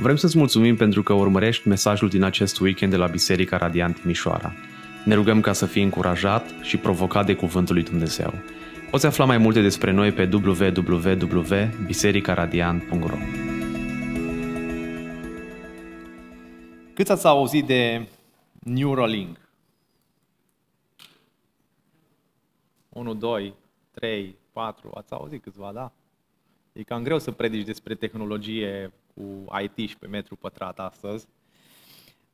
Vrem să-ți mulțumim pentru că urmărești mesajul din acest weekend de la Biserica Radiant Timișoara. Ne rugăm ca să fii încurajat și provocat de Cuvântul lui Dumnezeu. Poți afla mai multe despre noi pe www.bisericaradiant.ro Cât ați auzit de Neuralink? 1, 2, 3, 4, ați auzit câțiva, da? E cam greu să predici despre tehnologie cu IT și pe metru pătrat astăzi.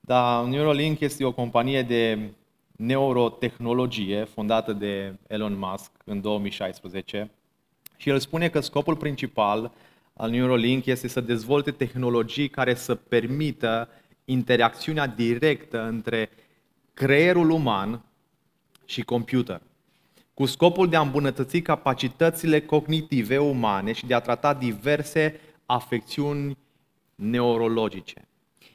Dar Neuralink este o companie de neurotehnologie fondată de Elon Musk în 2016 și el spune că scopul principal al Neuralink este să dezvolte tehnologii care să permită interacțiunea directă între creierul uman și computer, cu scopul de a îmbunătăți capacitățile cognitive umane și de a trata diverse afecțiuni neurologice.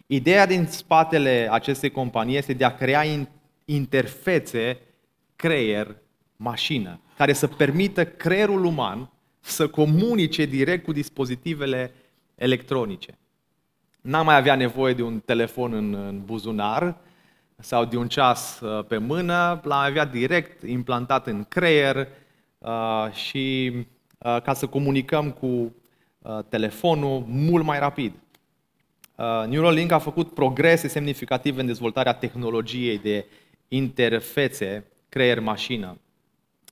Ideea din spatele acestei companii este de a crea interfețe creier-mașină, care să permită creierul uman să comunice direct cu dispozitivele electronice. N-am mai avea nevoie de un telefon în, în buzunar sau de un ceas uh, pe mână, l-am avea direct implantat în creier uh, și uh, ca să comunicăm cu uh, telefonul mult mai rapid. Uh, Neuralink a făcut progrese semnificative în dezvoltarea tehnologiei de interfețe creier-mașină,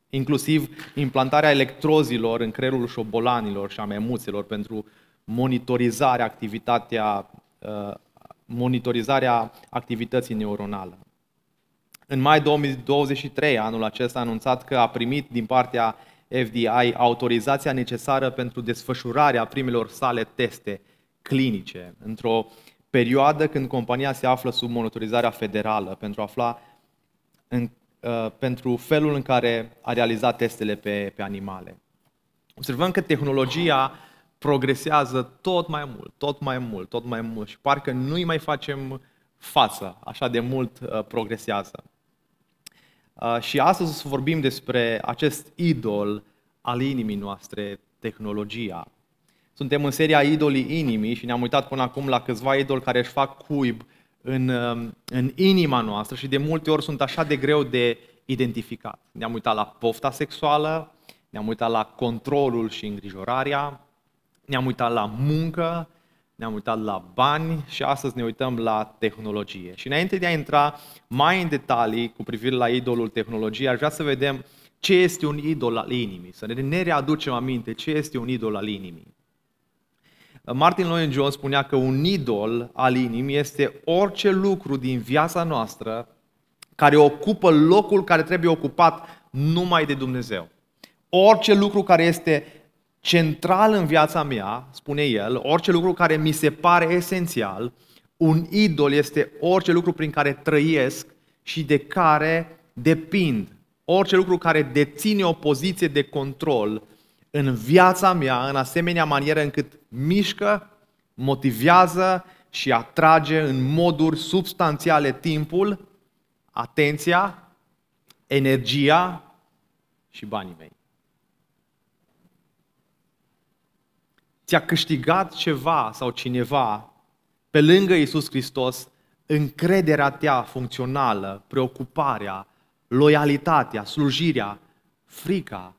inclusiv implantarea electrozilor în creierul șobolanilor și a memuțelor pentru monitorizarea, activitatea, uh, monitorizarea activității neuronale. În mai 2023, anul acesta, a anunțat că a primit din partea FDI autorizația necesară pentru desfășurarea primelor sale teste clinice, într-o perioadă când compania se află sub monitorizarea federală, pentru a afla în, uh, pentru felul în care a realizat testele pe, pe animale. Observăm că tehnologia progresează tot mai mult, tot mai mult, tot mai mult și parcă nu-i mai facem față, așa de mult uh, progresează. Uh, și astăzi o să vorbim despre acest idol al inimii noastre, tehnologia. Suntem în seria Idolii Inimii și ne-am uitat până acum la câțiva idoli care își fac cuib în, um, în inima noastră și de multe ori sunt așa de greu de identificat. Ne-am uitat la pofta sexuală, ne-am uitat la controlul și îngrijorarea, ne-am uitat la muncă, ne-am uitat la bani și astăzi ne uităm la tehnologie. Și înainte de a intra mai în detalii cu privire la idolul tehnologiei, aș vrea să vedem ce este un idol al inimii, să ne readucem aminte ce este un idol al inimii. Martin Lloyd Jones spunea că un idol al inimii este orice lucru din viața noastră care ocupă locul care trebuie ocupat numai de Dumnezeu. Orice lucru care este central în viața mea, spune el, orice lucru care mi se pare esențial, un idol este orice lucru prin care trăiesc și de care depind. Orice lucru care deține o poziție de control în viața mea în asemenea manieră încât mișcă, motivează și atrage în moduri substanțiale timpul, atenția, energia și banii mei. Ți-a câștigat ceva sau cineva pe lângă Isus Hristos încrederea ta funcțională, preocuparea, loialitatea, slujirea, frica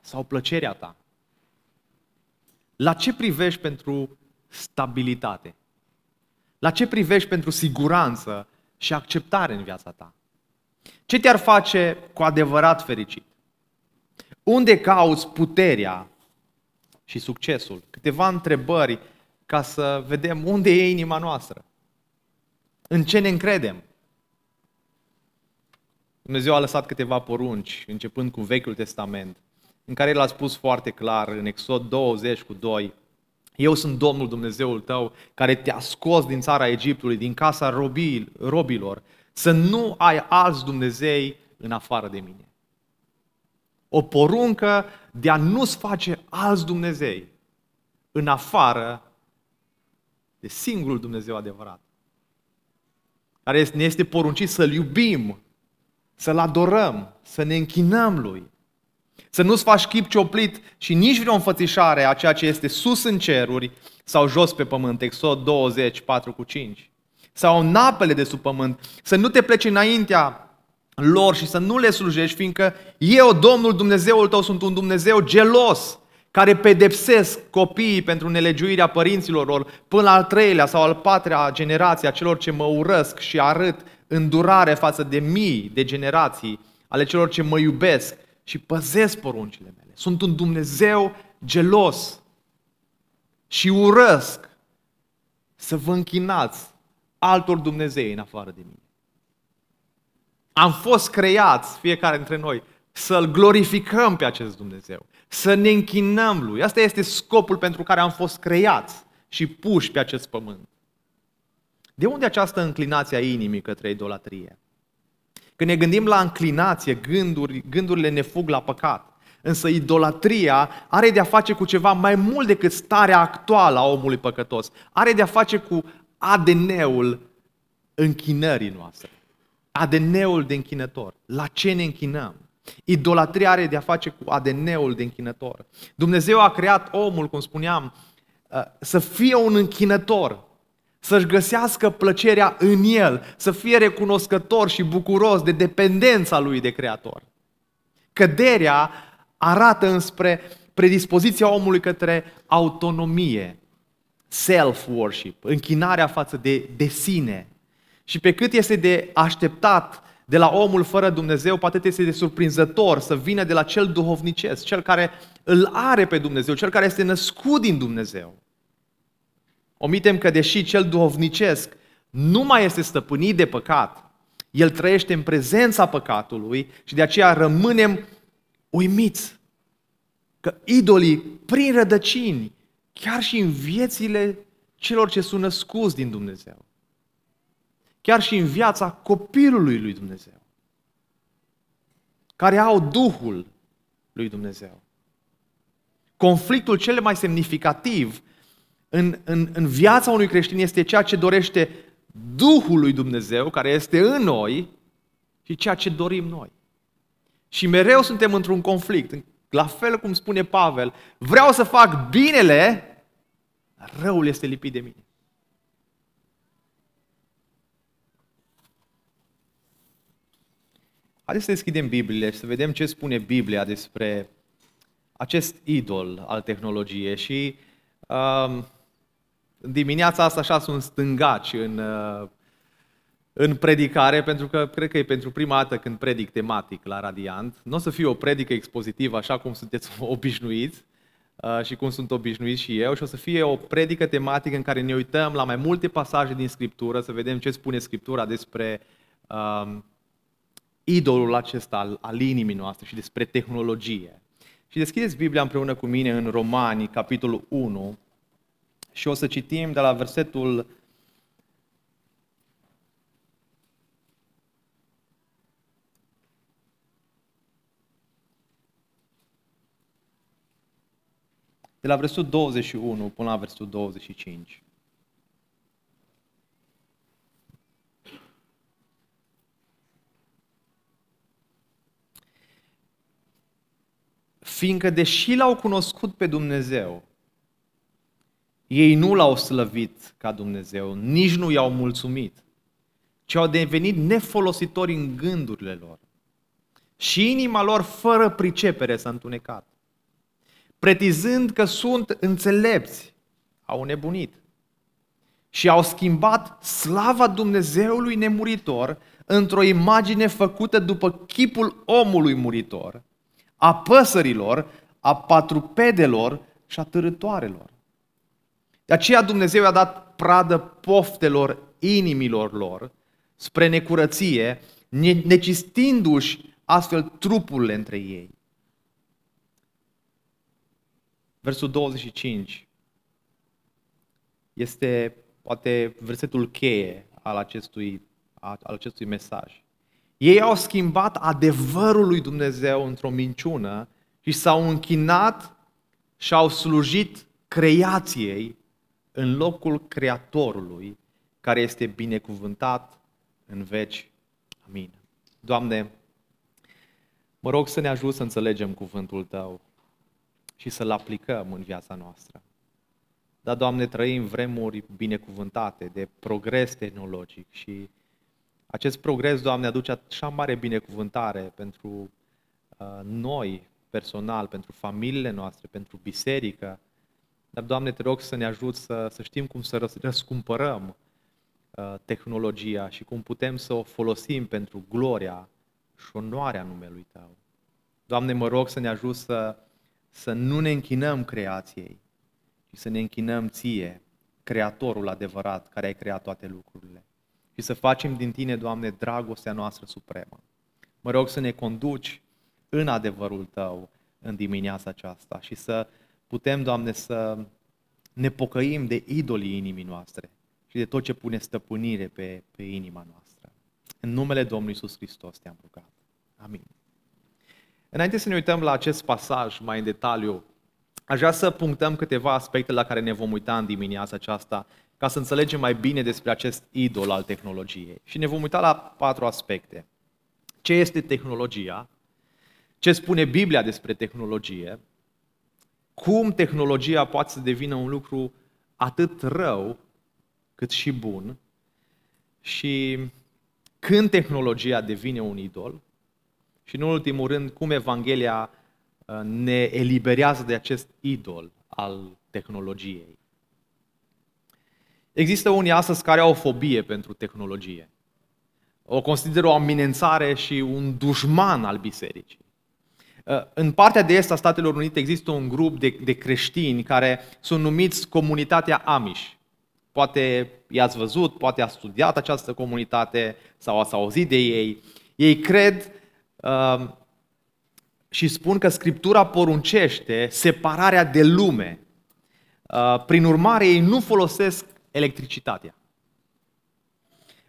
sau plăcerea ta. La ce privești pentru stabilitate? La ce privești pentru siguranță și acceptare în viața ta? Ce te-ar face cu adevărat fericit? Unde cauți puterea și succesul? Câteva întrebări ca să vedem unde e inima noastră. În ce ne încredem? Dumnezeu a lăsat câteva porunci, începând cu Vechiul Testament, în care El a spus foarte clar în Exod 20 cu 2, eu sunt Domnul Dumnezeul tău care te-a scos din țara Egiptului, din casa robil, robilor, să nu ai alți Dumnezei în afară de mine. O poruncă de a nu-ți face alți Dumnezei în afară de singurul Dumnezeu adevărat. Care ne este poruncit să-L iubim, să-L adorăm, să ne închinăm Lui. Să nu-ți faci chip cioplit și nici vreo înfățișare a ceea ce este sus în ceruri sau jos pe pământ. Exod 20, 4 cu 5. Sau în apele de sub pământ. Să nu te pleci înaintea lor și să nu le slujești, fiindcă eu, Domnul Dumnezeul tău, sunt un Dumnezeu gelos, care pedepsesc copiii pentru nelegiuirea părinților lor până la al treilea sau al patrulea generație a celor ce mă urăsc și arăt îndurare față de mii de generații ale celor ce mă iubesc și păzesc poruncile mele. Sunt un Dumnezeu gelos și urăsc să vă închinați altor Dumnezei în afară de mine. Am fost creați, fiecare dintre noi, să-L glorificăm pe acest Dumnezeu, să ne închinăm Lui. Asta este scopul pentru care am fost creați și puși pe acest pământ. De unde această înclinație a inimii către idolatrie? Când ne gândim la înclinație, gânduri, gândurile ne fug la păcat. Însă idolatria are de-a face cu ceva mai mult decât starea actuală a omului păcătos. Are de-a face cu ADN-ul închinării noastre. ADN-ul de închinător. La ce ne închinăm? Idolatria are de-a face cu ADN-ul de închinător. Dumnezeu a creat omul, cum spuneam, uh, să fie un închinător, să-și găsească plăcerea în el, să fie recunoscător și bucuros de dependența lui de Creator. Căderea arată înspre predispoziția omului către autonomie, self-worship, închinarea față de, de sine. Și pe cât este de așteptat de la omul fără Dumnezeu, poate este de surprinzător să vină de la cel duhovnicesc, cel care îl are pe Dumnezeu, cel care este născut din Dumnezeu. Omitem că deși cel duhovnicesc nu mai este stăpânit de păcat, el trăiește în prezența păcatului și de aceea rămânem uimiți că idolii, prin rădăcini, chiar și în viețile celor ce sunt născuți din Dumnezeu, chiar și în viața copilului lui Dumnezeu, care au Duhul lui Dumnezeu. Conflictul cel mai semnificativ în, în, în viața unui creștin este ceea ce dorește Duhul lui Dumnezeu, care este în noi, și ceea ce dorim noi. Și mereu suntem într-un conflict. La fel cum spune Pavel, vreau să fac binele, răul este lipit de mine. Haideți să deschidem Biblie și să vedem ce spune Biblia despre acest idol al tehnologiei și um, în dimineața asta așa sunt stângaci în, uh, în predicare, pentru că cred că e pentru prima dată când predic tematic la Radiant. Nu o să fie o predică expozitivă așa cum sunteți obișnuiți uh, și cum sunt obișnuiți și eu, și o să fie o predică tematică în care ne uităm la mai multe pasaje din Scriptură, să vedem ce spune Scriptura despre um, idolul acesta al, al inimii noastre și despre tehnologie. Și deschideți Biblia împreună cu mine în Romani, capitolul 1, și o să citim de la versetul de la versetul 21 până la versetul 25. Fiindcă deși l-au cunoscut pe Dumnezeu, ei nu l-au slăvit ca Dumnezeu, nici nu i-au mulțumit, ci au devenit nefolositori în gândurile lor. Și inima lor fără pricepere s-a întunecat. Pretizând că sunt înțelepți, au nebunit. Și au schimbat slava Dumnezeului nemuritor într-o imagine făcută după chipul omului muritor, a păsărilor, a patrupedelor și a târătoarelor. De aceea Dumnezeu a dat pradă poftelor inimilor lor spre necurăție, necistindu-și astfel trupurile între ei. Versul 25 este poate versetul cheie al acestui, al acestui mesaj. Ei au schimbat adevărul lui Dumnezeu într-o minciună și s-au închinat și au slujit creației în locul Creatorului, care este binecuvântat în veci. Amin. Doamne, Mă rog să ne ajut să înțelegem cuvântul Tău și să-L aplicăm în viața noastră. Da, Doamne, trăim vremuri binecuvântate de progres tehnologic și acest progres, Doamne, aduce așa mare binecuvântare pentru uh, noi personal, pentru familiile noastre, pentru biserică. Dar, Doamne, te rog să ne ajut să, să știm cum să răscumpărăm uh, tehnologia și cum putem să o folosim pentru gloria și onoarea numelui Tău. Doamne, mă rog să ne ajut să, să nu ne închinăm creației, ci să ne închinăm Ție, Creatorul adevărat, care ai creat toate lucrurile. Și să facem din Tine, Doamne, dragostea noastră supremă. Mă rog să ne conduci în adevărul Tău în dimineața aceasta și să putem, Doamne, să ne pocăim de idolii inimii noastre și de tot ce pune stăpânire pe, pe inima noastră. În numele Domnului Iisus Hristos te-am rugat. Amin. Înainte să ne uităm la acest pasaj mai în detaliu, aș vrea să punctăm câteva aspecte la care ne vom uita în dimineața aceasta, ca să înțelegem mai bine despre acest idol al tehnologiei. Și ne vom uita la patru aspecte. Ce este tehnologia? Ce spune Biblia despre tehnologie? Cum tehnologia poate să devină un lucru atât rău cât și bun? Și când tehnologia devine un idol? Și în ultimul rând, cum Evanghelia uh, ne eliberează de acest idol al tehnologiei. Există unii astăzi care au o fobie pentru tehnologie. O consideră o amenințare și un dușman al bisericii. Uh, în partea de est a Statelor Unite există un grup de, de creștini care sunt numiți comunitatea Amish. Poate i-ați văzut, poate ați studiat această comunitate sau ați auzit de ei. Ei cred uh, și spun că Scriptura poruncește separarea de lume. Uh, prin urmare, ei nu folosesc electricitatea.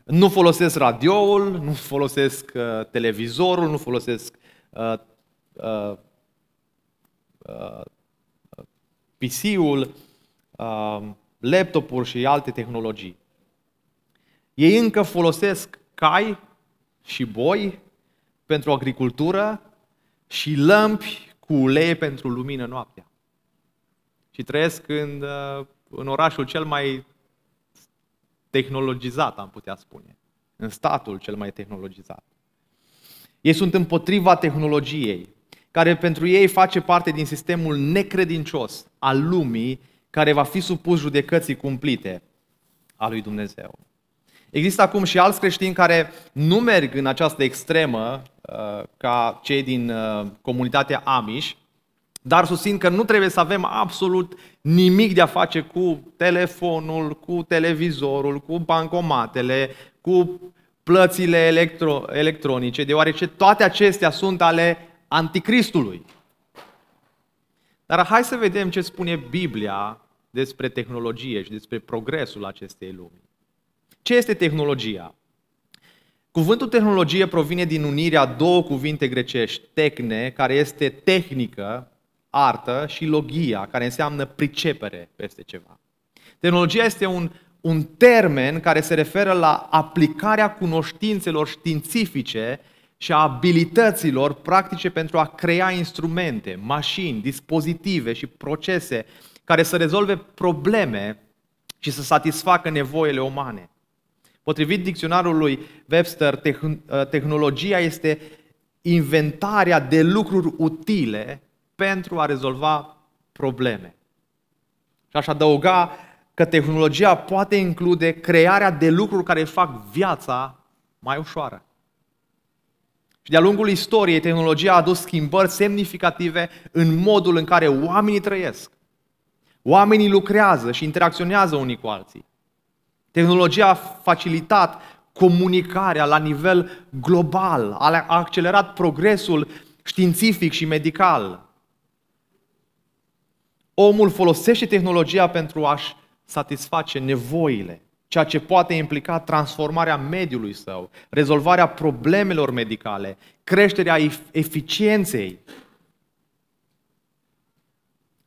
Nu folosesc radioul, nu folosesc uh, televizorul, nu folosesc uh, uh, uh, PC-ul, uh, laptopuri și alte tehnologii. Ei încă folosesc cai și boi pentru agricultură și lămpi cu ulei pentru lumină noaptea. Și trăiesc în, uh, în orașul cel mai tehnologizat, am putea spune. În statul cel mai tehnologizat. Ei sunt împotriva tehnologiei, care pentru ei face parte din sistemul necredincios al lumii, care va fi supus judecății cumplite a lui Dumnezeu. Există acum și alți creștini care nu merg în această extremă uh, ca cei din uh, comunitatea Amish, dar susțin că nu trebuie să avem absolut nimic de a face cu telefonul, cu televizorul, cu bancomatele, cu plățile electro- electronice, deoarece toate acestea sunt ale anticristului. Dar hai să vedem ce spune Biblia despre tehnologie și despre progresul acestei lumi. Ce este tehnologia? Cuvântul tehnologie provine din unirea două cuvinte grecești, techne, care este tehnică, artă, și logia, care înseamnă pricepere peste ceva. Tehnologia este un, un termen care se referă la aplicarea cunoștințelor științifice și a abilităților practice pentru a crea instrumente, mașini, dispozitive și procese care să rezolve probleme și să satisfacă nevoile umane. Potrivit dicționarului Webster, tehnologia este inventarea de lucruri utile pentru a rezolva probleme. Și aș adăuga că tehnologia poate include crearea de lucruri care fac viața mai ușoară. Și de-a lungul istoriei, tehnologia a adus schimbări semnificative în modul în care oamenii trăiesc. Oamenii lucrează și interacționează unii cu alții. Tehnologia a facilitat comunicarea la nivel global, a accelerat progresul științific și medical. Omul folosește tehnologia pentru a-și satisface nevoile, ceea ce poate implica transformarea mediului său, rezolvarea problemelor medicale, creșterea eficienței,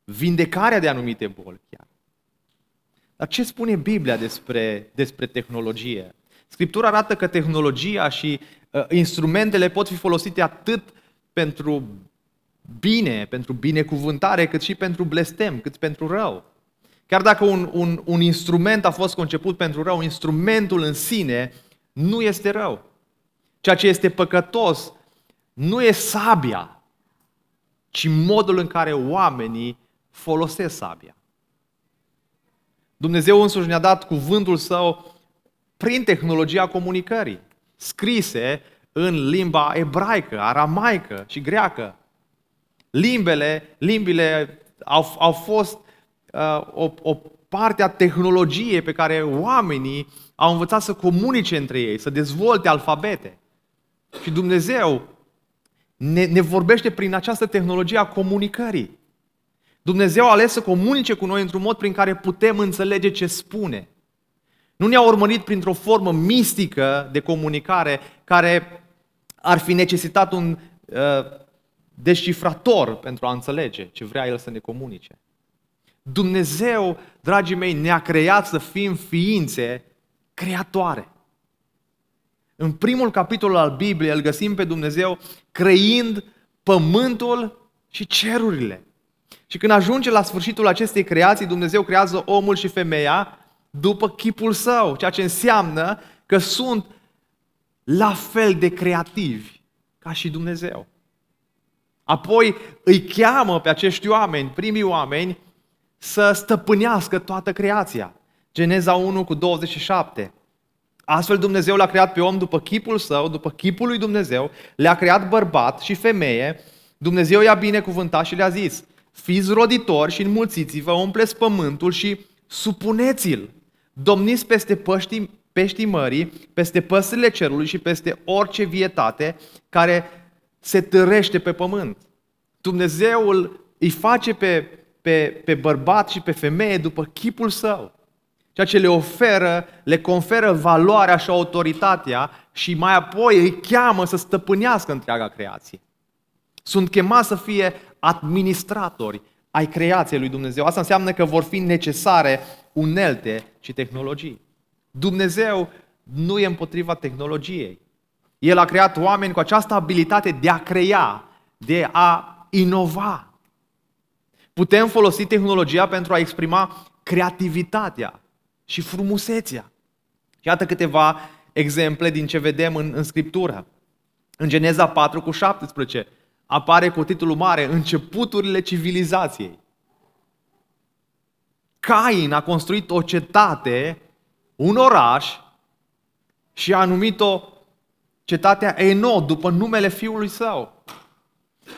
vindecarea de anumite boli chiar. Dar ce spune Biblia despre, despre tehnologie? Scriptura arată că tehnologia și uh, instrumentele pot fi folosite atât pentru bine, pentru binecuvântare, cât și pentru blestem, cât pentru rău. Chiar dacă un, un, un instrument a fost conceput pentru rău, instrumentul în sine nu este rău. Ceea ce este păcătos nu e sabia, ci modul în care oamenii folosesc sabia. Dumnezeu însuși ne-a dat cuvântul său prin tehnologia comunicării, scrise în limba ebraică, aramaică și greacă. Limbele, limbile au, au fost uh, o, o parte a tehnologiei pe care oamenii au învățat să comunice între ei, să dezvolte alfabete. Și Dumnezeu ne, ne vorbește prin această tehnologie a comunicării. Dumnezeu a ales să comunice cu noi într-un mod prin care putem înțelege ce spune. Nu ne-a urmărit printr-o formă mistică de comunicare care ar fi necesitat un uh, descifrator pentru a înțelege ce vrea El să ne comunice. Dumnezeu, dragii mei, ne-a creat să fim ființe creatoare. În primul capitol al Bibliei îl găsim pe Dumnezeu creind pământul și cerurile. Și când ajunge la sfârșitul acestei creații, Dumnezeu creează omul și femeia după chipul său, ceea ce înseamnă că sunt la fel de creativi ca și Dumnezeu. Apoi îi cheamă pe acești oameni, primii oameni, să stăpânească toată creația. Geneza 1 cu 27. Astfel Dumnezeu l-a creat pe om după chipul său, după chipul lui Dumnezeu, le-a creat bărbat și femeie, Dumnezeu i-a binecuvântat și le-a zis, fiți roditori și înmulțiți-vă, umpleți pământul și supuneți-l. Domniți peste păștii, peștii mării, peste păsările cerului și peste orice vietate care se târește pe pământ. Dumnezeul îi face pe, pe, pe bărbat și pe femeie după chipul său. Ceea ce le oferă, le conferă valoarea și autoritatea și mai apoi îi cheamă să stăpânească întreaga creație. Sunt chemați să fie administratori ai creației lui Dumnezeu. Asta înseamnă că vor fi necesare unelte și tehnologii. Dumnezeu nu e împotriva tehnologiei. El a creat oameni cu această abilitate de a crea, de a inova. Putem folosi tehnologia pentru a exprima creativitatea și frumusețea. Iată câteva exemple din ce vedem în, în Scriptură. În Geneza 4 cu 17 apare cu titlul mare Începuturile civilizației. Cain a construit o cetate, un oraș și a numit-o cetatea Eno după numele fiului său.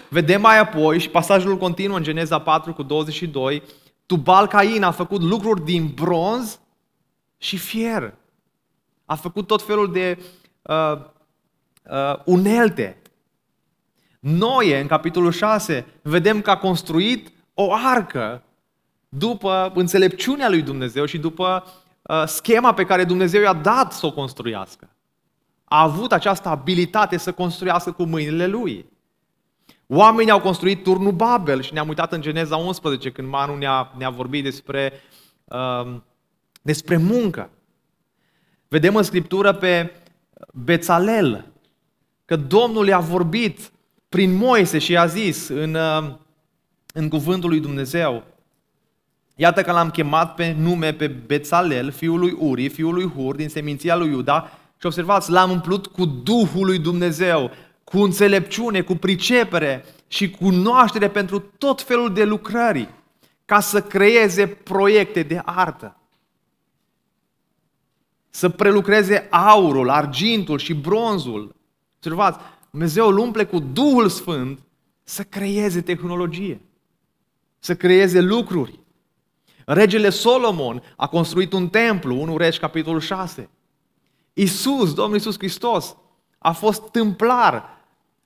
Vedem mai apoi și pasajul continuă în Geneza 4 cu 22, Tubal Cain a făcut lucruri din bronz și fier. A făcut tot felul de uh, uh, unelte. Noie, în capitolul 6, vedem că a construit o arcă după înțelepciunea lui Dumnezeu și după uh, schema pe care Dumnezeu i-a dat să o construiască. A avut această abilitate să construiască cu mâinile lui. Oamenii au construit turnul Babel și ne-am uitat în Geneza 11 când Manu ne-a, ne-a vorbit despre, uh, despre muncă. Vedem în Scriptură pe Bețalel că Domnul i-a vorbit prin Moise și i-a zis în, uh, în cuvântul lui Dumnezeu, Iată că l-am chemat pe nume pe Bețalel, fiul lui Uri, fiul lui Hur, din seminția lui Iuda, și observați, l-am umplut cu Duhul lui Dumnezeu, cu înțelepciune, cu pricepere și cu cunoaștere pentru tot felul de lucrări, ca să creeze proiecte de artă. Să prelucreze aurul, argintul și bronzul. Observați, Dumnezeu îl umple cu Duhul Sfânt să creeze tehnologie, să creeze lucruri. Regele Solomon a construit un templu, 1 Regi, capitolul 6. Isus, Domnul Isus Hristos, a fost templar,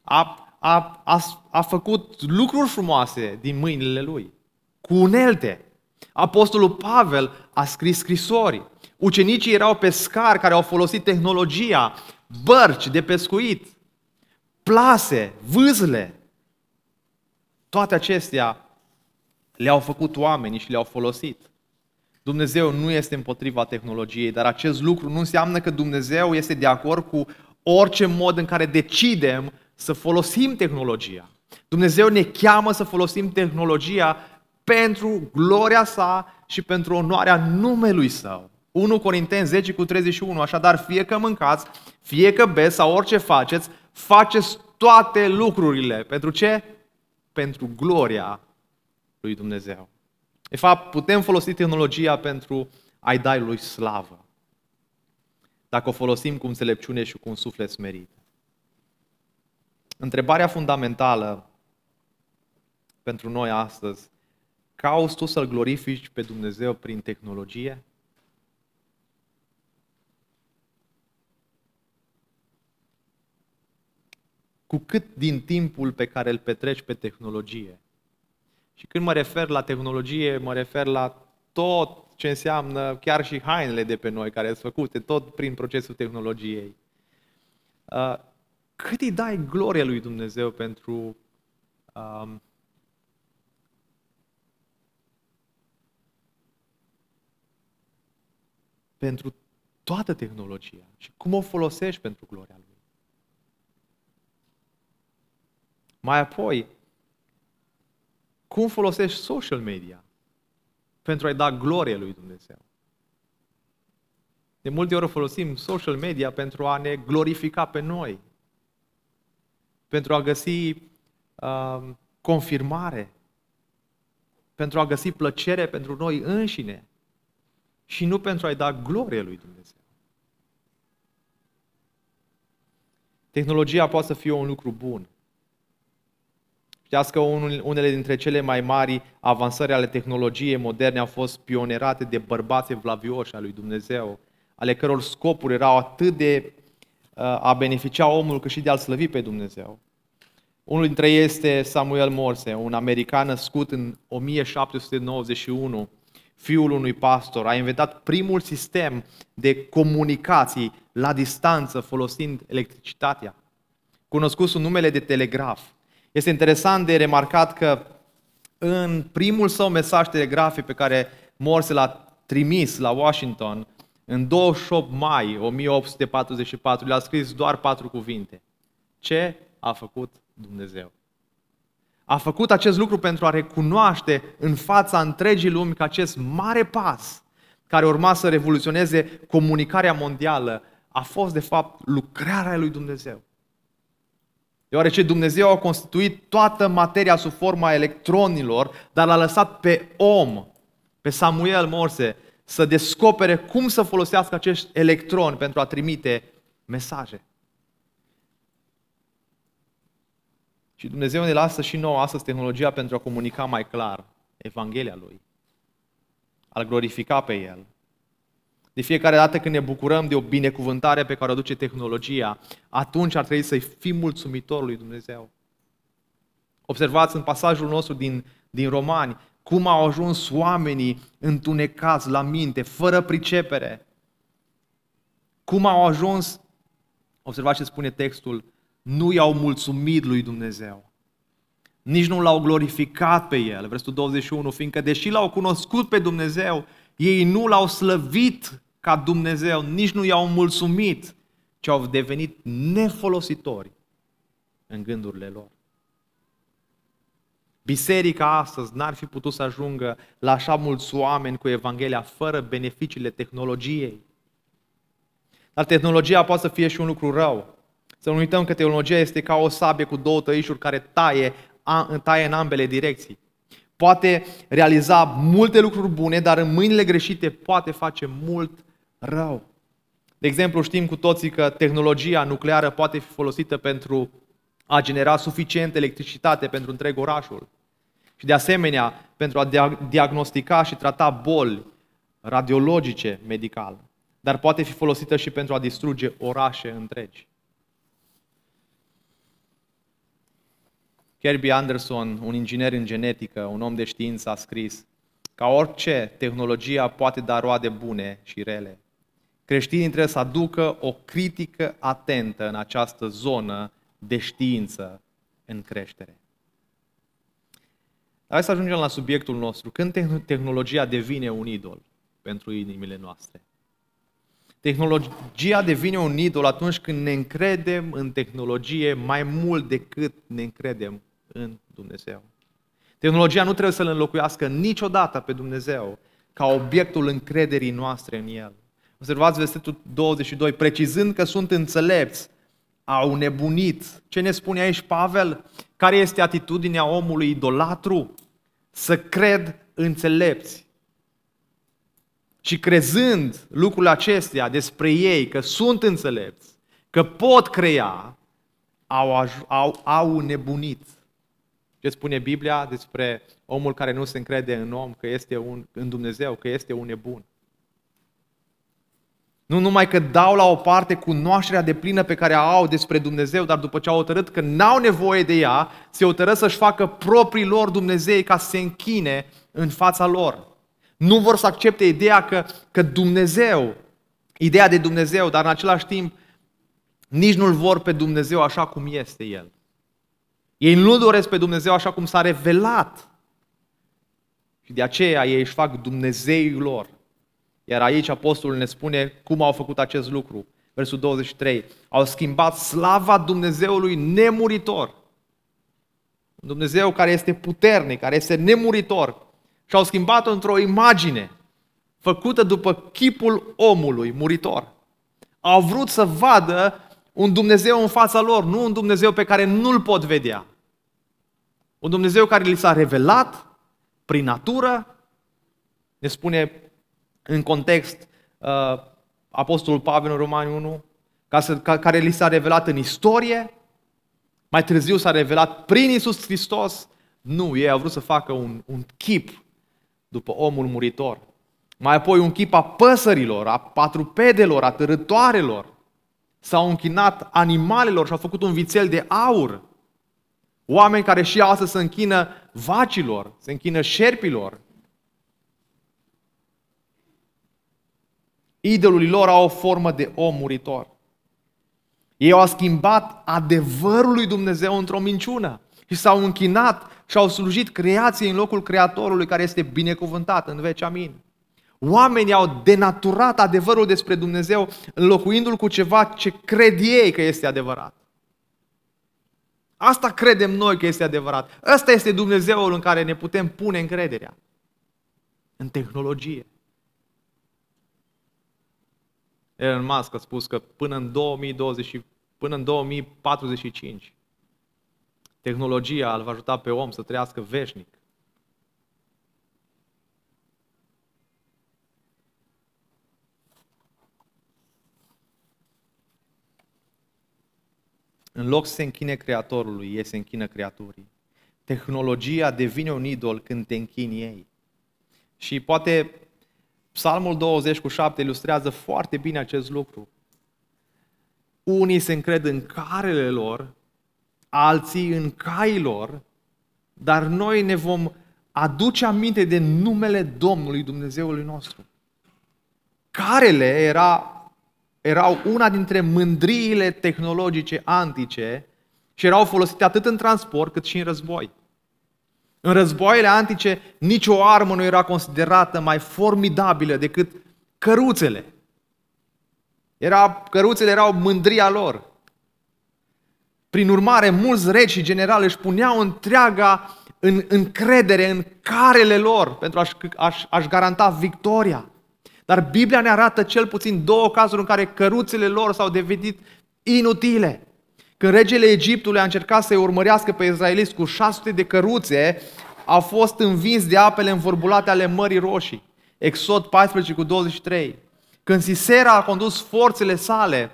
a, a, a, a făcut lucruri frumoase din mâinile lui, cu unelte. Apostolul Pavel a scris scrisori. Ucenicii erau pescari care au folosit tehnologia, bărci de pescuit, plase, vâzle. Toate acestea le-au făcut oamenii și le-au folosit. Dumnezeu nu este împotriva tehnologiei, dar acest lucru nu înseamnă că Dumnezeu este de acord cu orice mod în care decidem să folosim tehnologia. Dumnezeu ne cheamă să folosim tehnologia pentru gloria sa și pentru onoarea numelui său. 1 Corinteni 10 cu 31, așadar fie că mâncați, fie că beți sau orice faceți, faceți toate lucrurile. Pentru ce? Pentru gloria lui Dumnezeu. De fapt, putem folosi tehnologia pentru a-i da lui slavă. Dacă o folosim cu înțelepciune și cu un suflet smerit. Întrebarea fundamentală pentru noi astăzi, cauți tu să-L glorifici pe Dumnezeu prin tehnologie? Cu cât din timpul pe care îl petreci pe tehnologie. Și când mă refer la tehnologie, mă refer la tot ce înseamnă chiar și hainele de pe noi care sunt făcute, tot prin procesul tehnologiei. Uh, cât îi dai gloria lui Dumnezeu pentru um, pentru toată tehnologia și cum o folosești pentru gloria Lui. Mai apoi, cum folosești social media pentru a-i da glorie lui Dumnezeu. De multe ori folosim social media pentru a ne glorifica pe noi, pentru a găsi uh, confirmare, pentru a găsi plăcere pentru noi înșine și nu pentru a-i da glorie lui Dumnezeu. Tehnologia poate să fie un lucru bun. Știați că unele dintre cele mai mari avansări ale tehnologiei moderne au fost pionerate de bărbați vlavioși al lui Dumnezeu, ale căror scopuri erau atât de uh, a beneficia omul cât și de a-L slăvi pe Dumnezeu. Unul dintre ei este Samuel Morse, un american născut în 1791, fiul unui pastor. A inventat primul sistem de comunicații la distanță folosind electricitatea, cunoscut sub numele de telegraf. Este interesant de remarcat că în primul său mesaj telegrafic pe care Morse l-a trimis la Washington, în 28 mai 1844, le-a scris doar patru cuvinte. Ce a făcut Dumnezeu? A făcut acest lucru pentru a recunoaște în fața întregii lumi că acest mare pas care urma să revoluționeze comunicarea mondială a fost de fapt lucrarea lui Dumnezeu. Deoarece Dumnezeu a constituit toată materia sub forma electronilor, dar l-a lăsat pe om, pe Samuel Morse, să descopere cum să folosească acești electroni pentru a trimite mesaje. Și Dumnezeu ne lasă și nouă astăzi tehnologia pentru a comunica mai clar Evanghelia Lui, a-L glorifica pe El, de fiecare dată când ne bucurăm de o binecuvântare pe care o aduce tehnologia, atunci ar trebui să-i fim mulțumitori lui Dumnezeu. Observați în pasajul nostru din, din Romani cum au ajuns oamenii întunecați la minte, fără pricepere. Cum au ajuns, observați ce spune textul, nu i-au mulțumit lui Dumnezeu. Nici nu l-au glorificat pe El, versetul 21, fiindcă deși l-au cunoscut pe Dumnezeu, ei nu l-au slăvit ca Dumnezeu, nici nu i-au mulțumit, ci au devenit nefolositori în gândurile lor. Biserica astăzi n-ar fi putut să ajungă la așa mulți oameni cu Evanghelia fără beneficiile tehnologiei. Dar tehnologia poate să fie și un lucru rău. Să nu uităm că tehnologia este ca o sabie cu două tăișuri care taie, taie în ambele direcții poate realiza multe lucruri bune, dar în mâinile greșite poate face mult rău. De exemplu, știm cu toții că tehnologia nucleară poate fi folosită pentru a genera suficient electricitate pentru întreg orașul. Și de asemenea, pentru a diagnostica și trata boli radiologice medical. Dar poate fi folosită și pentru a distruge orașe întregi. Kirby Anderson, un inginer în genetică, un om de știință, a scris ca orice tehnologia poate da roade bune și rele. Creștinii trebuie să aducă o critică atentă în această zonă de știință în creștere. Hai să ajungem la subiectul nostru. Când tehnologia devine un idol pentru inimile noastre? Tehnologia devine un idol atunci când ne încredem în tehnologie mai mult decât ne încredem în Dumnezeu. Tehnologia nu trebuie să-L înlocuiască niciodată pe Dumnezeu ca obiectul încrederii noastre în El. Observați versetul 22, precizând că sunt înțelepți, au nebunit. Ce ne spune aici Pavel? Care este atitudinea omului idolatru? Să cred înțelepți. Și crezând lucrurile acestea despre ei, că sunt înțelepți, că pot crea, au, au, au nebunit. Ce spune Biblia despre omul care nu se încrede în om, că este un, în Dumnezeu, că este un nebun? Nu numai că dau la o parte cunoașterea de plină pe care au despre Dumnezeu, dar după ce au hotărât că n-au nevoie de ea, se hotără să-și facă proprii lor Dumnezei ca să se închine în fața lor. Nu vor să accepte ideea că, că Dumnezeu, ideea de Dumnezeu, dar în același timp nici nu-L vor pe Dumnezeu așa cum este El. Ei nu doresc pe Dumnezeu așa cum s-a revelat. Și de aceea ei își fac Dumnezeii lor. Iar aici apostolul ne spune cum au făcut acest lucru. Versul 23. Au schimbat slava Dumnezeului nemuritor. Dumnezeu care este puternic, care este nemuritor. Și au schimbat-o într-o imagine făcută după chipul omului muritor. Au vrut să vadă un Dumnezeu în fața lor, nu un Dumnezeu pe care nu-l pot vedea. Un Dumnezeu care li s-a revelat prin natură, ne spune în context uh, Apostolul Pavel în Romani 1, ca să, ca, care li s-a revelat în istorie, mai târziu s-a revelat prin Isus Hristos. Nu, ei au vrut să facă un, un chip după omul muritor. Mai apoi un chip a păsărilor, a patrupedelor, a târătoarelor. S-au închinat animalelor și au făcut un vițel de aur. Oameni care și astăzi se închină vacilor, se închină șerpilor, Idolul lor au o formă de om muritor. Ei au schimbat adevărul lui Dumnezeu într-o minciună și s-au închinat și au slujit creației în locul Creatorului care este binecuvântat în veci. Amin. Oamenii au denaturat adevărul despre Dumnezeu înlocuindu-l cu ceva ce cred ei că este adevărat. Asta credem noi că este adevărat. Ăsta este Dumnezeul în care ne putem pune încrederea. În tehnologie. Elon Musk a spus că până în 2020, până în 2045 tehnologia îl va ajuta pe om să trăiască veșnic. În loc să se închine Creatorului, ei se închină creaturii. Tehnologia devine un idol când te închini ei. Și poate Psalmul 20 cu 7 ilustrează foarte bine acest lucru. Unii se încred în carele lor, alții în cailor, dar noi ne vom aduce aminte de numele Domnului Dumnezeului nostru. Carele era, erau una dintre mândriile tehnologice antice și erau folosite atât în transport cât și în război. În războaiele antice, nicio armă nu era considerată mai formidabilă decât căruțele. Era, căruțele erau mândria lor. Prin urmare, mulți regi și generali își puneau întreaga în încredere în carele lor pentru a-și, a-și, a-și garanta victoria. Dar Biblia ne arată cel puțin două cazuri în care căruțele lor s-au devenit inutile. Când regele Egiptului a încercat să-i urmărească pe izraeliți cu 600 de căruțe, a fost învins de apele învorbulate ale Mării Roșii. Exod 14 cu 23. Când Sisera a condus forțele sale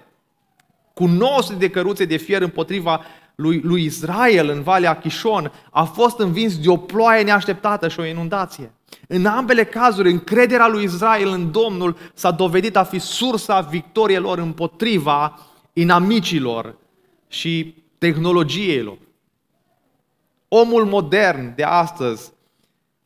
cu 900 de căruțe de fier împotriva lui, lui Israel în Valea Chișon, a fost învins de o ploaie neașteptată și o inundație. În ambele cazuri, încrederea lui Israel în Domnul s-a dovedit a fi sursa victoriei lor împotriva inamicilor și tehnologiilor. Omul modern de astăzi,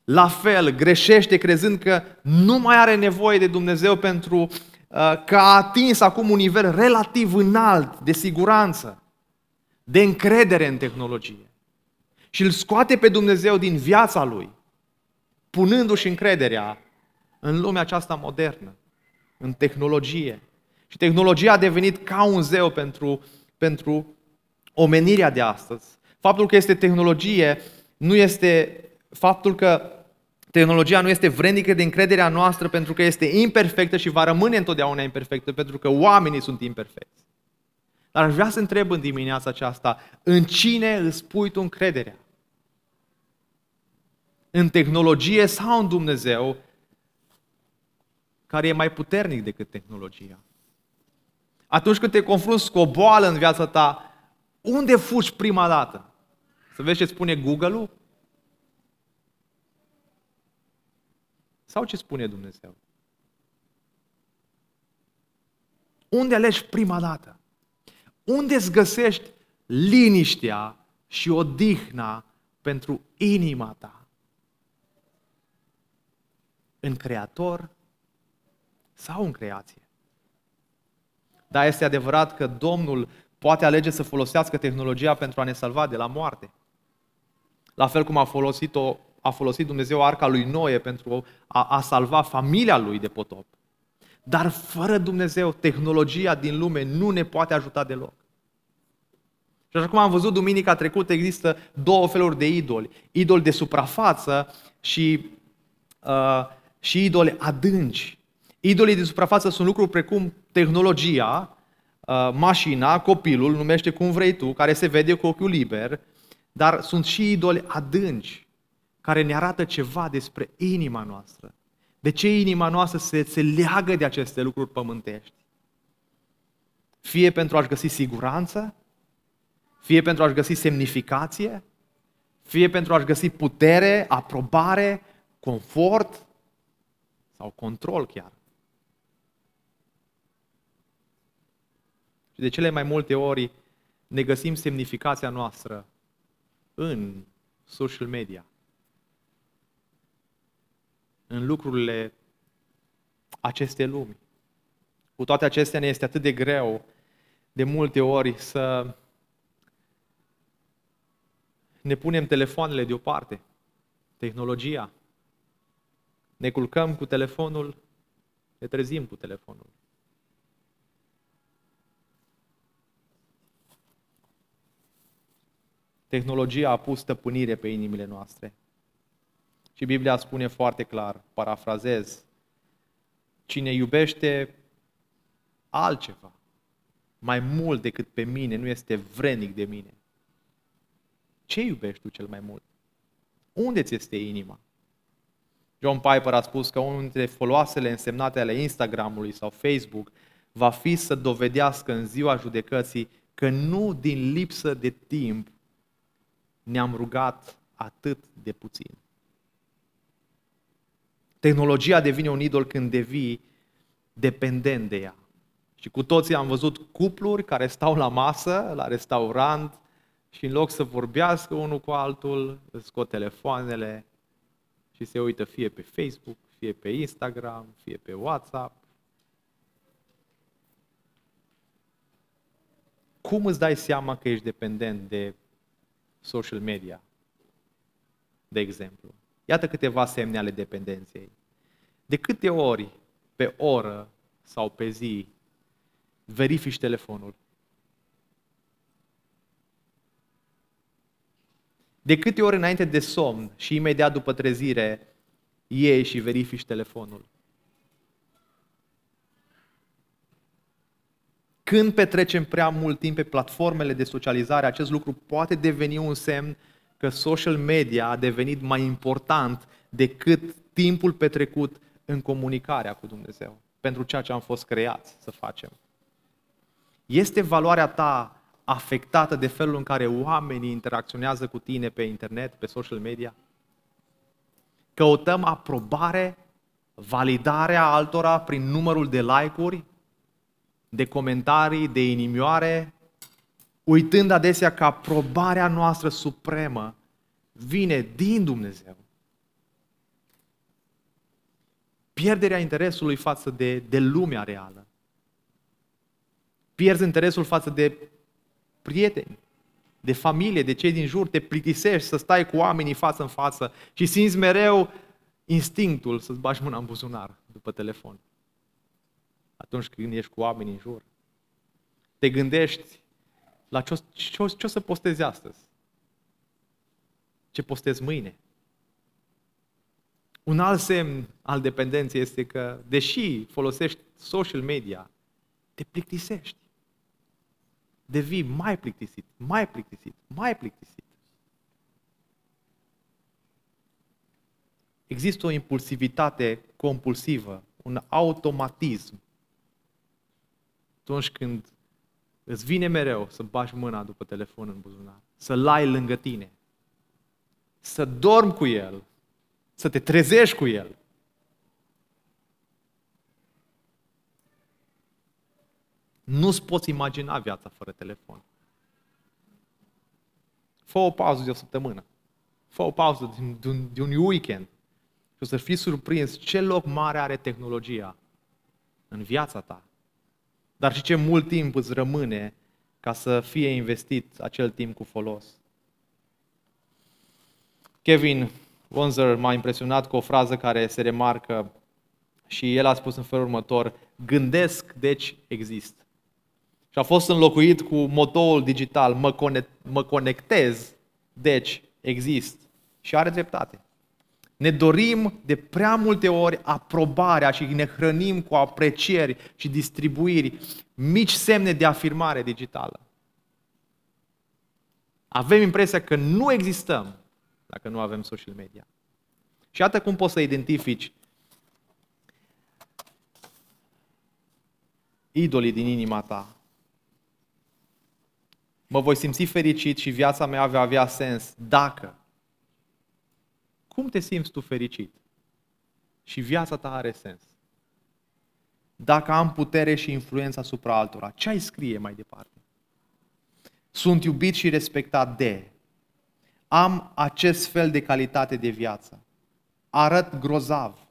la fel, greșește crezând că nu mai are nevoie de Dumnezeu pentru uh, că a atins acum un nivel relativ înalt de siguranță, de încredere în tehnologie. Și îl scoate pe Dumnezeu din viața lui, punându-și încrederea în lumea aceasta modernă, în tehnologie. Și tehnologia a devenit ca un zeu pentru, pentru omenirea de astăzi. Faptul că este tehnologie nu este faptul că tehnologia nu este vrednică de încrederea noastră pentru că este imperfectă și va rămâne întotdeauna imperfectă pentru că oamenii sunt imperfecți. Dar aș vrea să întreb în dimineața aceasta, în cine îți pui tu încrederea? În tehnologie sau în Dumnezeu care e mai puternic decât tehnologia? Atunci când te confrunți cu o boală în viața ta, unde fugi prima dată? Să vezi ce spune Google-ul? Sau ce spune Dumnezeu? Unde alegi prima dată? Unde îți găsești liniștea și odihna pentru inima ta? În Creator sau în creație? Dar este adevărat că Domnul poate alege să folosească tehnologia pentru a ne salva de la moarte. La fel cum a folosit-o a folosit Dumnezeu arca lui Noe pentru a, a salva familia lui de potop. Dar fără Dumnezeu, tehnologia din lume nu ne poate ajuta deloc. Și așa cum am văzut duminica trecută, există două feluri de idoli. Idoli de suprafață și, uh, și idoli adânci. Idolii de suprafață sunt lucruri precum tehnologia, uh, mașina, copilul, numește cum vrei tu, care se vede cu ochiul liber, dar sunt și idoli adânci, care ne arată ceva despre inima noastră. De ce inima noastră se, se leagă de aceste lucruri pământești? Fie pentru a-și găsi siguranță, fie pentru a-și găsi semnificație, fie pentru a-și găsi putere, aprobare, confort sau control chiar. Și de cele mai multe ori ne găsim semnificația noastră în social media în lucrurile acestei lumi. Cu toate acestea ne este atât de greu de multe ori să ne punem telefoanele deoparte, tehnologia. Ne culcăm cu telefonul, ne trezim cu telefonul. Tehnologia a pus stăpânire pe inimile noastre. Și Biblia spune foarte clar, parafrazez, cine iubește altceva mai mult decât pe mine, nu este vrenic de mine. Ce iubești tu cel mai mult? Unde ți este inima? John Piper a spus că unul dintre foloasele însemnate ale Instagramului sau Facebook va fi să dovedească în ziua judecății că nu din lipsă de timp ne-am rugat atât de puțin. Tehnologia devine un idol când devii dependent de ea. Și cu toții am văzut cupluri care stau la masă, la restaurant, și în loc să vorbească unul cu altul, îți scot telefoanele și se uită fie pe Facebook, fie pe Instagram, fie pe WhatsApp. Cum îți dai seama că ești dependent de social media, de exemplu? Iată câteva semne ale dependenței. De câte ori pe oră sau pe zi verifici telefonul? De câte ori înainte de somn și imediat după trezire iei și verifici telefonul? Când petrecem prea mult timp pe platformele de socializare, acest lucru poate deveni un semn că social media a devenit mai important decât timpul petrecut în comunicarea cu Dumnezeu, pentru ceea ce am fost creați să facem. Este valoarea ta afectată de felul în care oamenii interacționează cu tine pe internet, pe social media? Căutăm aprobare, validarea altora prin numărul de like-uri, de comentarii, de inimioare, uitând adesea că aprobarea noastră supremă vine din Dumnezeu. Pierderea interesului față de, de lumea reală. Pierzi interesul față de prieteni, de familie, de cei din jur, te plictisești să stai cu oamenii față în față și simți mereu instinctul să-ți bagi mâna în buzunar după telefon. atunci când ești cu oameni în jur. Te gândești la ce o, ce, o, ce o să postezi astăzi. Ce postezi mâine. Un alt semn al dependenței este că, deși folosești social media, te plictisești. Devii mai plictisit, mai plictisit, mai plictisit. Există o impulsivitate compulsivă, un automatism. Atunci când îți vine mereu să bagi mâna după telefon în buzunar, să-l ai lângă tine, să dormi cu el, să te trezești cu el. Nu-ți poți imagina viața fără telefon. Fă o pauză de o săptămână. Fă o pauză de un, de un weekend. Și o să fii surprins ce loc mare are tehnologia în viața ta. Dar și ce mult timp îți rămâne ca să fie investit acel timp cu folos. Kevin Wonzer m-a impresionat cu o frază care se remarcă și el a spus în felul următor, gândesc, deci exist. Și a fost înlocuit cu motoul digital, mă, conect, mă conectez, deci exist. Și are dreptate. Ne dorim de prea multe ori aprobarea și ne hrănim cu aprecieri și distribuiri, mici semne de afirmare digitală. Avem impresia că nu existăm dacă nu avem social media. Și iată cum poți să identifici idolii din inima ta. Mă voi simți fericit și viața mea va avea sens dacă. Cum te simți tu fericit? Și viața ta are sens. Dacă am putere și influență asupra altora, ce ai scrie mai departe? Sunt iubit și respectat de am acest fel de calitate de viață. Arăt grozav.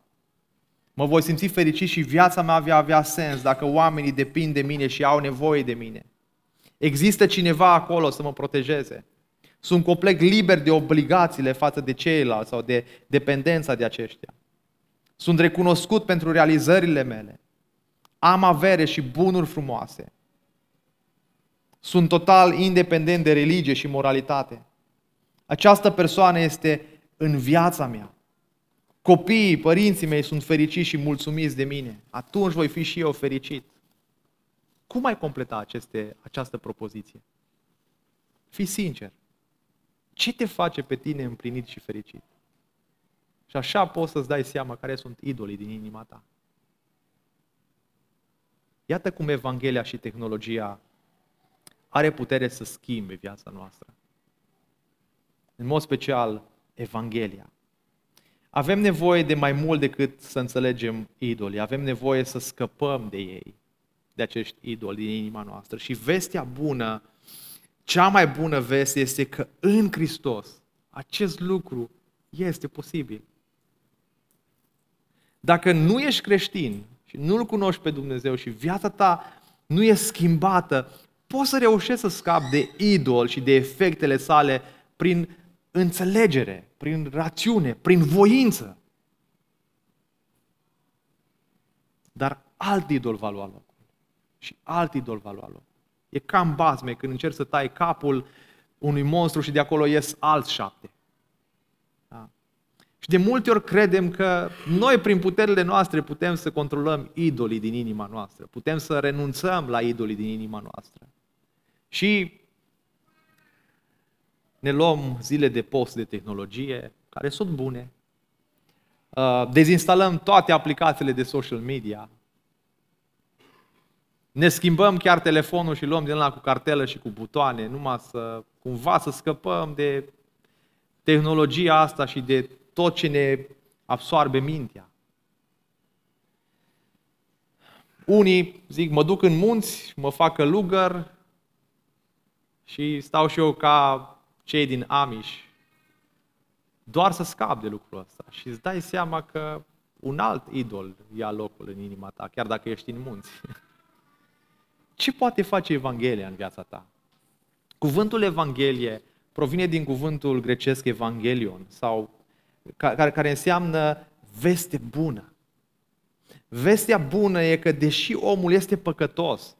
Mă voi simți fericit și viața mea va avea sens dacă oamenii depind de mine și au nevoie de mine. Există cineva acolo să mă protejeze. Sunt complet liber de obligațiile față de ceilalți sau de dependența de aceștia. Sunt recunoscut pentru realizările mele. Am avere și bunuri frumoase. Sunt total independent de religie și moralitate. Această persoană este în viața mea. Copiii, părinții mei sunt fericiți și mulțumiți de mine. Atunci voi fi și eu fericit. Cum ai completa aceste, această propoziție? Fii sincer. Ce te face pe tine împlinit și fericit? Și așa poți să-ți dai seama care sunt idolii din inima ta. Iată cum Evanghelia și tehnologia are putere să schimbe viața noastră în mod special Evanghelia. Avem nevoie de mai mult decât să înțelegem idolii, avem nevoie să scăpăm de ei, de acești idoli din inima noastră. Și vestea bună, cea mai bună veste este că în Hristos acest lucru este posibil. Dacă nu ești creștin și nu-L cunoști pe Dumnezeu și viața ta nu e schimbată, poți să reușești să scapi de idol și de efectele sale prin înțelegere, prin rațiune, prin voință. Dar alt idol va lua locul. Și alt idol va lua locul. E cam bazme când încerci să tai capul unui monstru și de acolo ies alți șapte. Da? Și de multe ori credem că noi, prin puterile noastre, putem să controlăm idolii din inima noastră. Putem să renunțăm la idolii din inima noastră. Și ne luăm zile de post de tehnologie, care sunt bune, uh, dezinstalăm toate aplicațiile de social media, ne schimbăm chiar telefonul și luăm din la cu cartelă și cu butoane, numai să cumva să scăpăm de tehnologia asta și de tot ce ne absoarbe mintea. Unii zic, mă duc în munți, mă fac călugăr și stau și eu ca cei din Amish, doar să scap de lucrul ăsta și îți dai seama că un alt idol ia locul în inima ta, chiar dacă ești în munți. Ce poate face Evanghelia în viața ta? Cuvântul Evanghelie provine din cuvântul grecesc Evangelion, sau, care, care înseamnă veste bună. Vestea bună e că deși omul este păcătos,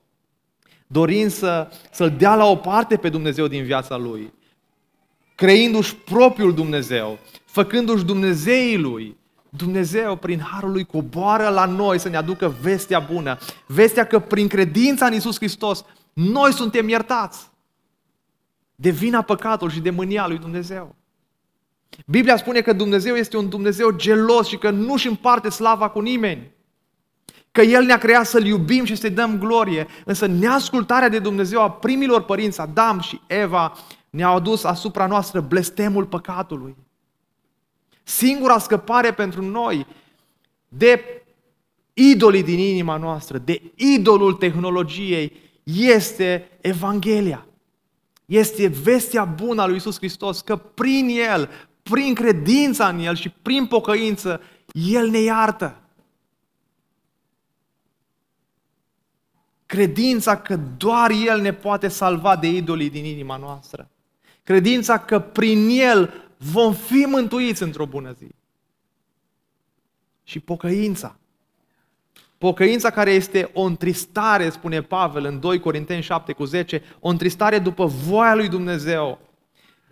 dorind să, să-L dea la o parte pe Dumnezeu din viața lui, creindu-și propriul Dumnezeu, făcându-și Dumnezeii lui, Dumnezeu, prin harul lui, coboară la noi să ne aducă vestea bună. Vestea că prin credința în Isus Hristos, noi suntem iertați de vina păcatului și de mânia lui Dumnezeu. Biblia spune că Dumnezeu este un Dumnezeu gelos și că nu își împarte slava cu nimeni. Că El ne-a creat să-L iubim și să-i dăm glorie. Însă neascultarea de Dumnezeu a primilor părinți, Adam și Eva, ne-a adus asupra noastră blestemul păcatului. Singura scăpare pentru noi de idolii din inima noastră, de idolul tehnologiei, este Evanghelia. Este vestea bună a lui Isus Hristos că prin El, prin credința în El și prin pocăință, El ne iartă. Credința că doar El ne poate salva de idolii din inima noastră. Credința că prin El vom fi mântuiți într-o bună zi. Și pocăința. Pocăința care este o întristare, spune Pavel în 2 Corinteni 7 cu 10, o întristare după voia lui Dumnezeu.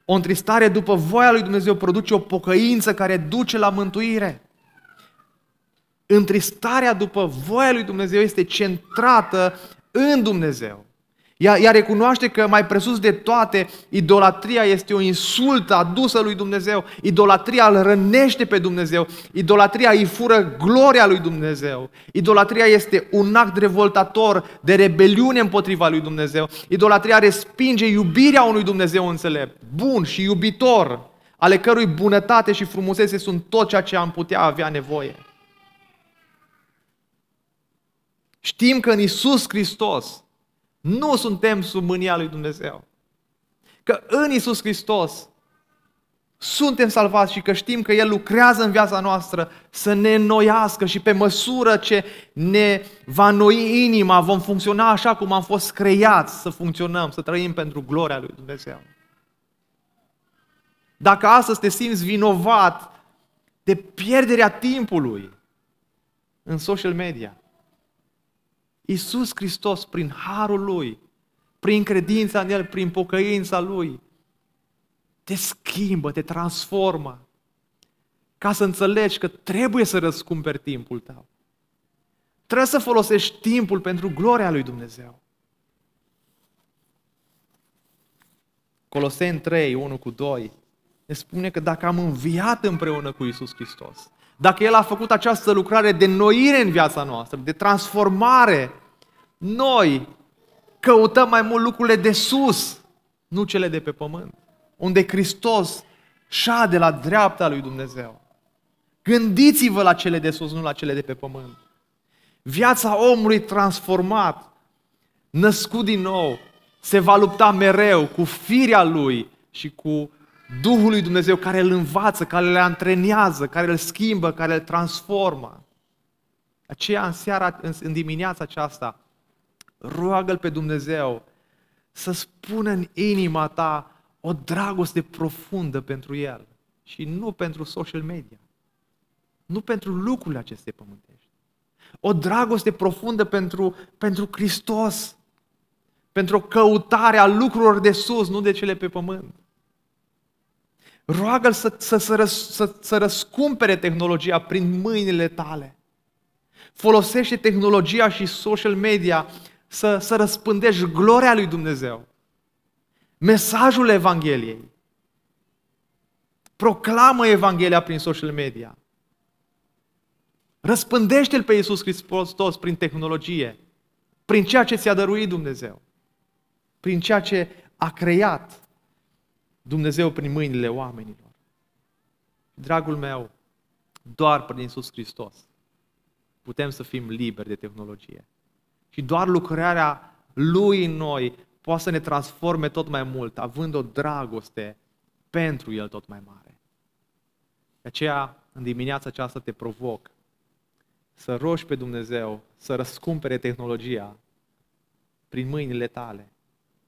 O întristare după voia lui Dumnezeu produce o pocăință care duce la mântuire. Întristarea după voia lui Dumnezeu este centrată în Dumnezeu. Ea, ea recunoaște că mai presus de toate, idolatria este o insultă adusă lui Dumnezeu. Idolatria îl rănește pe Dumnezeu. Idolatria îi fură gloria lui Dumnezeu. Idolatria este un act revoltator de rebeliune împotriva lui Dumnezeu. Idolatria respinge iubirea unui Dumnezeu înțelept, bun și iubitor, ale cărui bunătate și frumusețe sunt tot ceea ce am putea avea nevoie. Știm că în Isus Hristos nu suntem sub mânia lui Dumnezeu. Că în Isus Hristos suntem salvați și că știm că El lucrează în viața noastră să ne înnoiască și pe măsură ce ne va noi inima, vom funcționa așa cum am fost creați să funcționăm, să trăim pentru gloria lui Dumnezeu. Dacă astăzi te simți vinovat de pierderea timpului în social media, Iisus Hristos, prin harul Lui, prin credința în El, prin pocăința Lui, te schimbă, te transformă, ca să înțelegi că trebuie să răscumperi timpul tău. Trebuie să folosești timpul pentru gloria lui Dumnezeu. Coloseni 3, 1 cu 2, ne spune că dacă am înviat împreună cu Isus Hristos, dacă El a făcut această lucrare de noire în viața noastră, de transformare, noi căutăm mai mult lucrurile de sus, nu cele de pe pământ, unde Hristos șade la dreapta lui Dumnezeu. Gândiți-vă la cele de sus, nu la cele de pe pământ. Viața omului transformat, născut din nou, se va lupta mereu cu firea lui și cu Duhul lui Dumnezeu care îl învață, care îl antrenează, care îl schimbă, care îl transformă. Aceea în seara, în, în dimineața aceasta, roagă-L pe Dumnezeu să spună în inima ta o dragoste profundă pentru El și nu pentru social media. Nu pentru lucrurile acestei pământești. O dragoste profundă pentru, pentru Hristos. Pentru căutarea lucrurilor de sus, nu de cele pe pământ. Roagă-L să, să, să, răs, să, să răscumpere tehnologia prin mâinile tale. Folosește tehnologia și social media să, să răspândești gloria lui Dumnezeu. Mesajul Evangheliei. Proclamă Evanghelia prin social media. Răspândește-L pe Iisus Hristos prin tehnologie, prin ceea ce ți-a dăruit Dumnezeu, prin ceea ce a creat Dumnezeu prin mâinile oamenilor. Dragul meu, doar prin Iisus Hristos putem să fim liberi de tehnologie. Și doar lucrarea Lui în noi poate să ne transforme tot mai mult, având o dragoste pentru El tot mai mare. De aceea, în dimineața aceasta te provoc să rogi pe Dumnezeu să răscumpere tehnologia prin mâinile tale,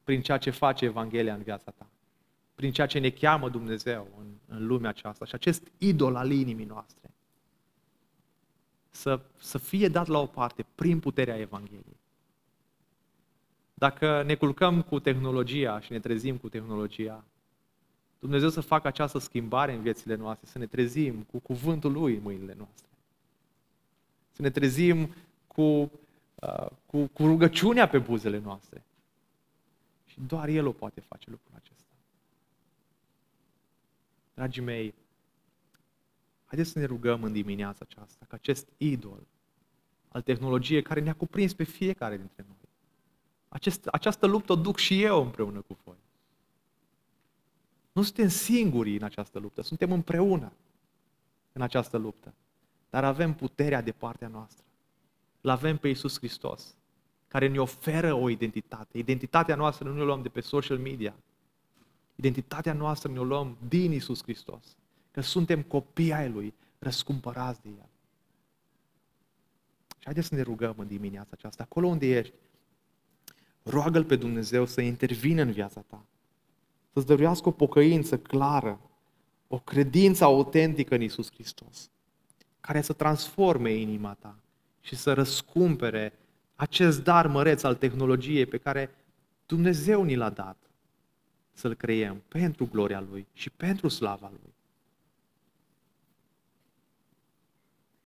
prin ceea ce face Evanghelia în viața ta, prin ceea ce ne cheamă Dumnezeu în, în lumea aceasta și acest idol al inimii noastre să, să fie dat la o parte prin puterea Evangheliei. Dacă ne culcăm cu tehnologia și ne trezim cu tehnologia, Dumnezeu să facă această schimbare în viețile noastre, să ne trezim cu cuvântul Lui în mâinile noastre. Să ne trezim cu, uh, cu, cu rugăciunea pe buzele noastre. Și doar El o poate face lucrul acesta. Dragii mei, haideți să ne rugăm în dimineața aceasta ca acest idol al tehnologiei care ne-a cuprins pe fiecare dintre noi. Acest, această luptă o duc și eu împreună cu voi. Nu suntem singuri în această luptă, suntem împreună în această luptă. Dar avem puterea de partea noastră. L avem pe Iisus Hristos, care ne oferă o identitate. Identitatea noastră nu ne luăm de pe social media. Identitatea noastră ne o luăm din Iisus Hristos. Că suntem copii ai Lui, răscumpărați de El. Și haideți să ne rugăm în dimineața aceasta, acolo unde ești, roagă-L pe Dumnezeu să intervină în viața ta să-ți dăruiască o pocăință clară, o credință autentică în Isus Hristos, care să transforme inima ta și să răscumpere acest dar măreț al tehnologiei pe care Dumnezeu ni l-a dat să-l creiem pentru gloria Lui și pentru slava Lui.